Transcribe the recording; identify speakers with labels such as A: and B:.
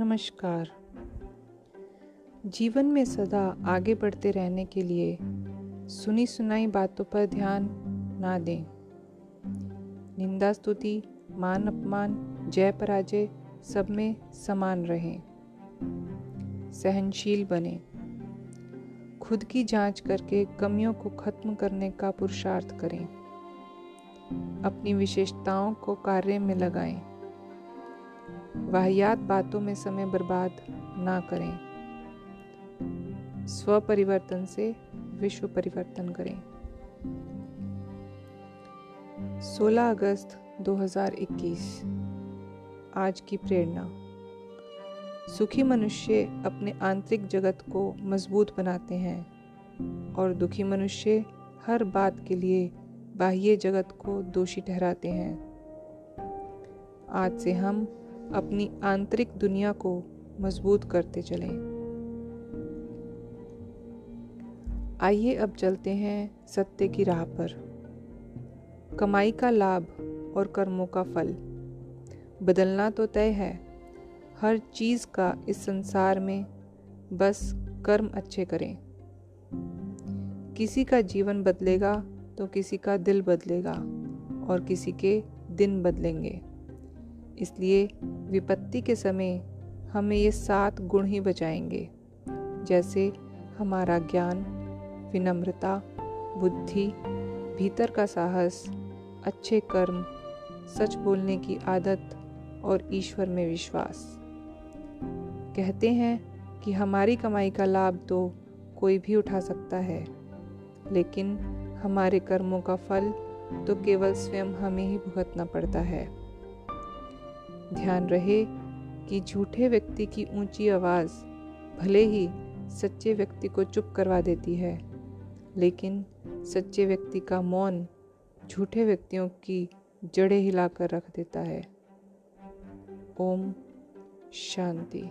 A: नमस्कार। जीवन में सदा आगे बढ़ते रहने के लिए सुनी सुनाई बातों पर ध्यान ना दें। निंदा, स्तुति, मान अपमान, जय पराजय सब में समान रहें। सहनशील बने। खुद की जाँच करके कमियों को खत्म करने का पुरुषार्थ करें। अपनी विशेषताओं को कार्य में लगाएँ। वाहियात बातों में समय बर्बाद ना करें। स्व परिवर्तन से विश्व परिवर्तन करें। 16 अगस्त 2021 आज की प्रेरणा। सुखी मनुष्य अपने आंतरिक जगत को मज़बूत बनाते हैं और दुखी मनुष्य हर बात के लिए बाह्य जगत को दोषी ठहराते हैं। आज से हम अपनी आंतरिक दुनिया को मज़बूत करते चलें। आइए अब चलते हैं सत्य की राह पर। कमाई का लाभ और कर्मों का फल। बदलना तो तय है। हर चीज़ का इस संसार में बस कर्म अच्छे करें। किसी का जीवन बदलेगा तो किसी का दिल बदलेगा और किसी के दिन बदलेंगे। इसलिए विपत्ति के समय हमें ये सात गुण ही बचाएँगे, जैसे हमारा ज्ञान, विनम्रता, बुद्धि, भीतर का साहस, अच्छे कर्म, सच बोलने की आदत और ईश्वर में विश्वास। कहते हैं कि हमारी कमाई का लाभ तो कोई भी उठा सकता है, लेकिन हमारे कर्मों का फल तो केवल स्वयं हमें ही भुगतना पड़ता है। ध्यान रहे कि झूठे व्यक्ति की ऊँची आवाज़ भले ही सच्चे व्यक्ति को चुप करवा देती है, लेकिन सच्चे व्यक्ति का मौन झूठे व्यक्तियों की जड़ें हिलाकर रख देता है। ओम शांति।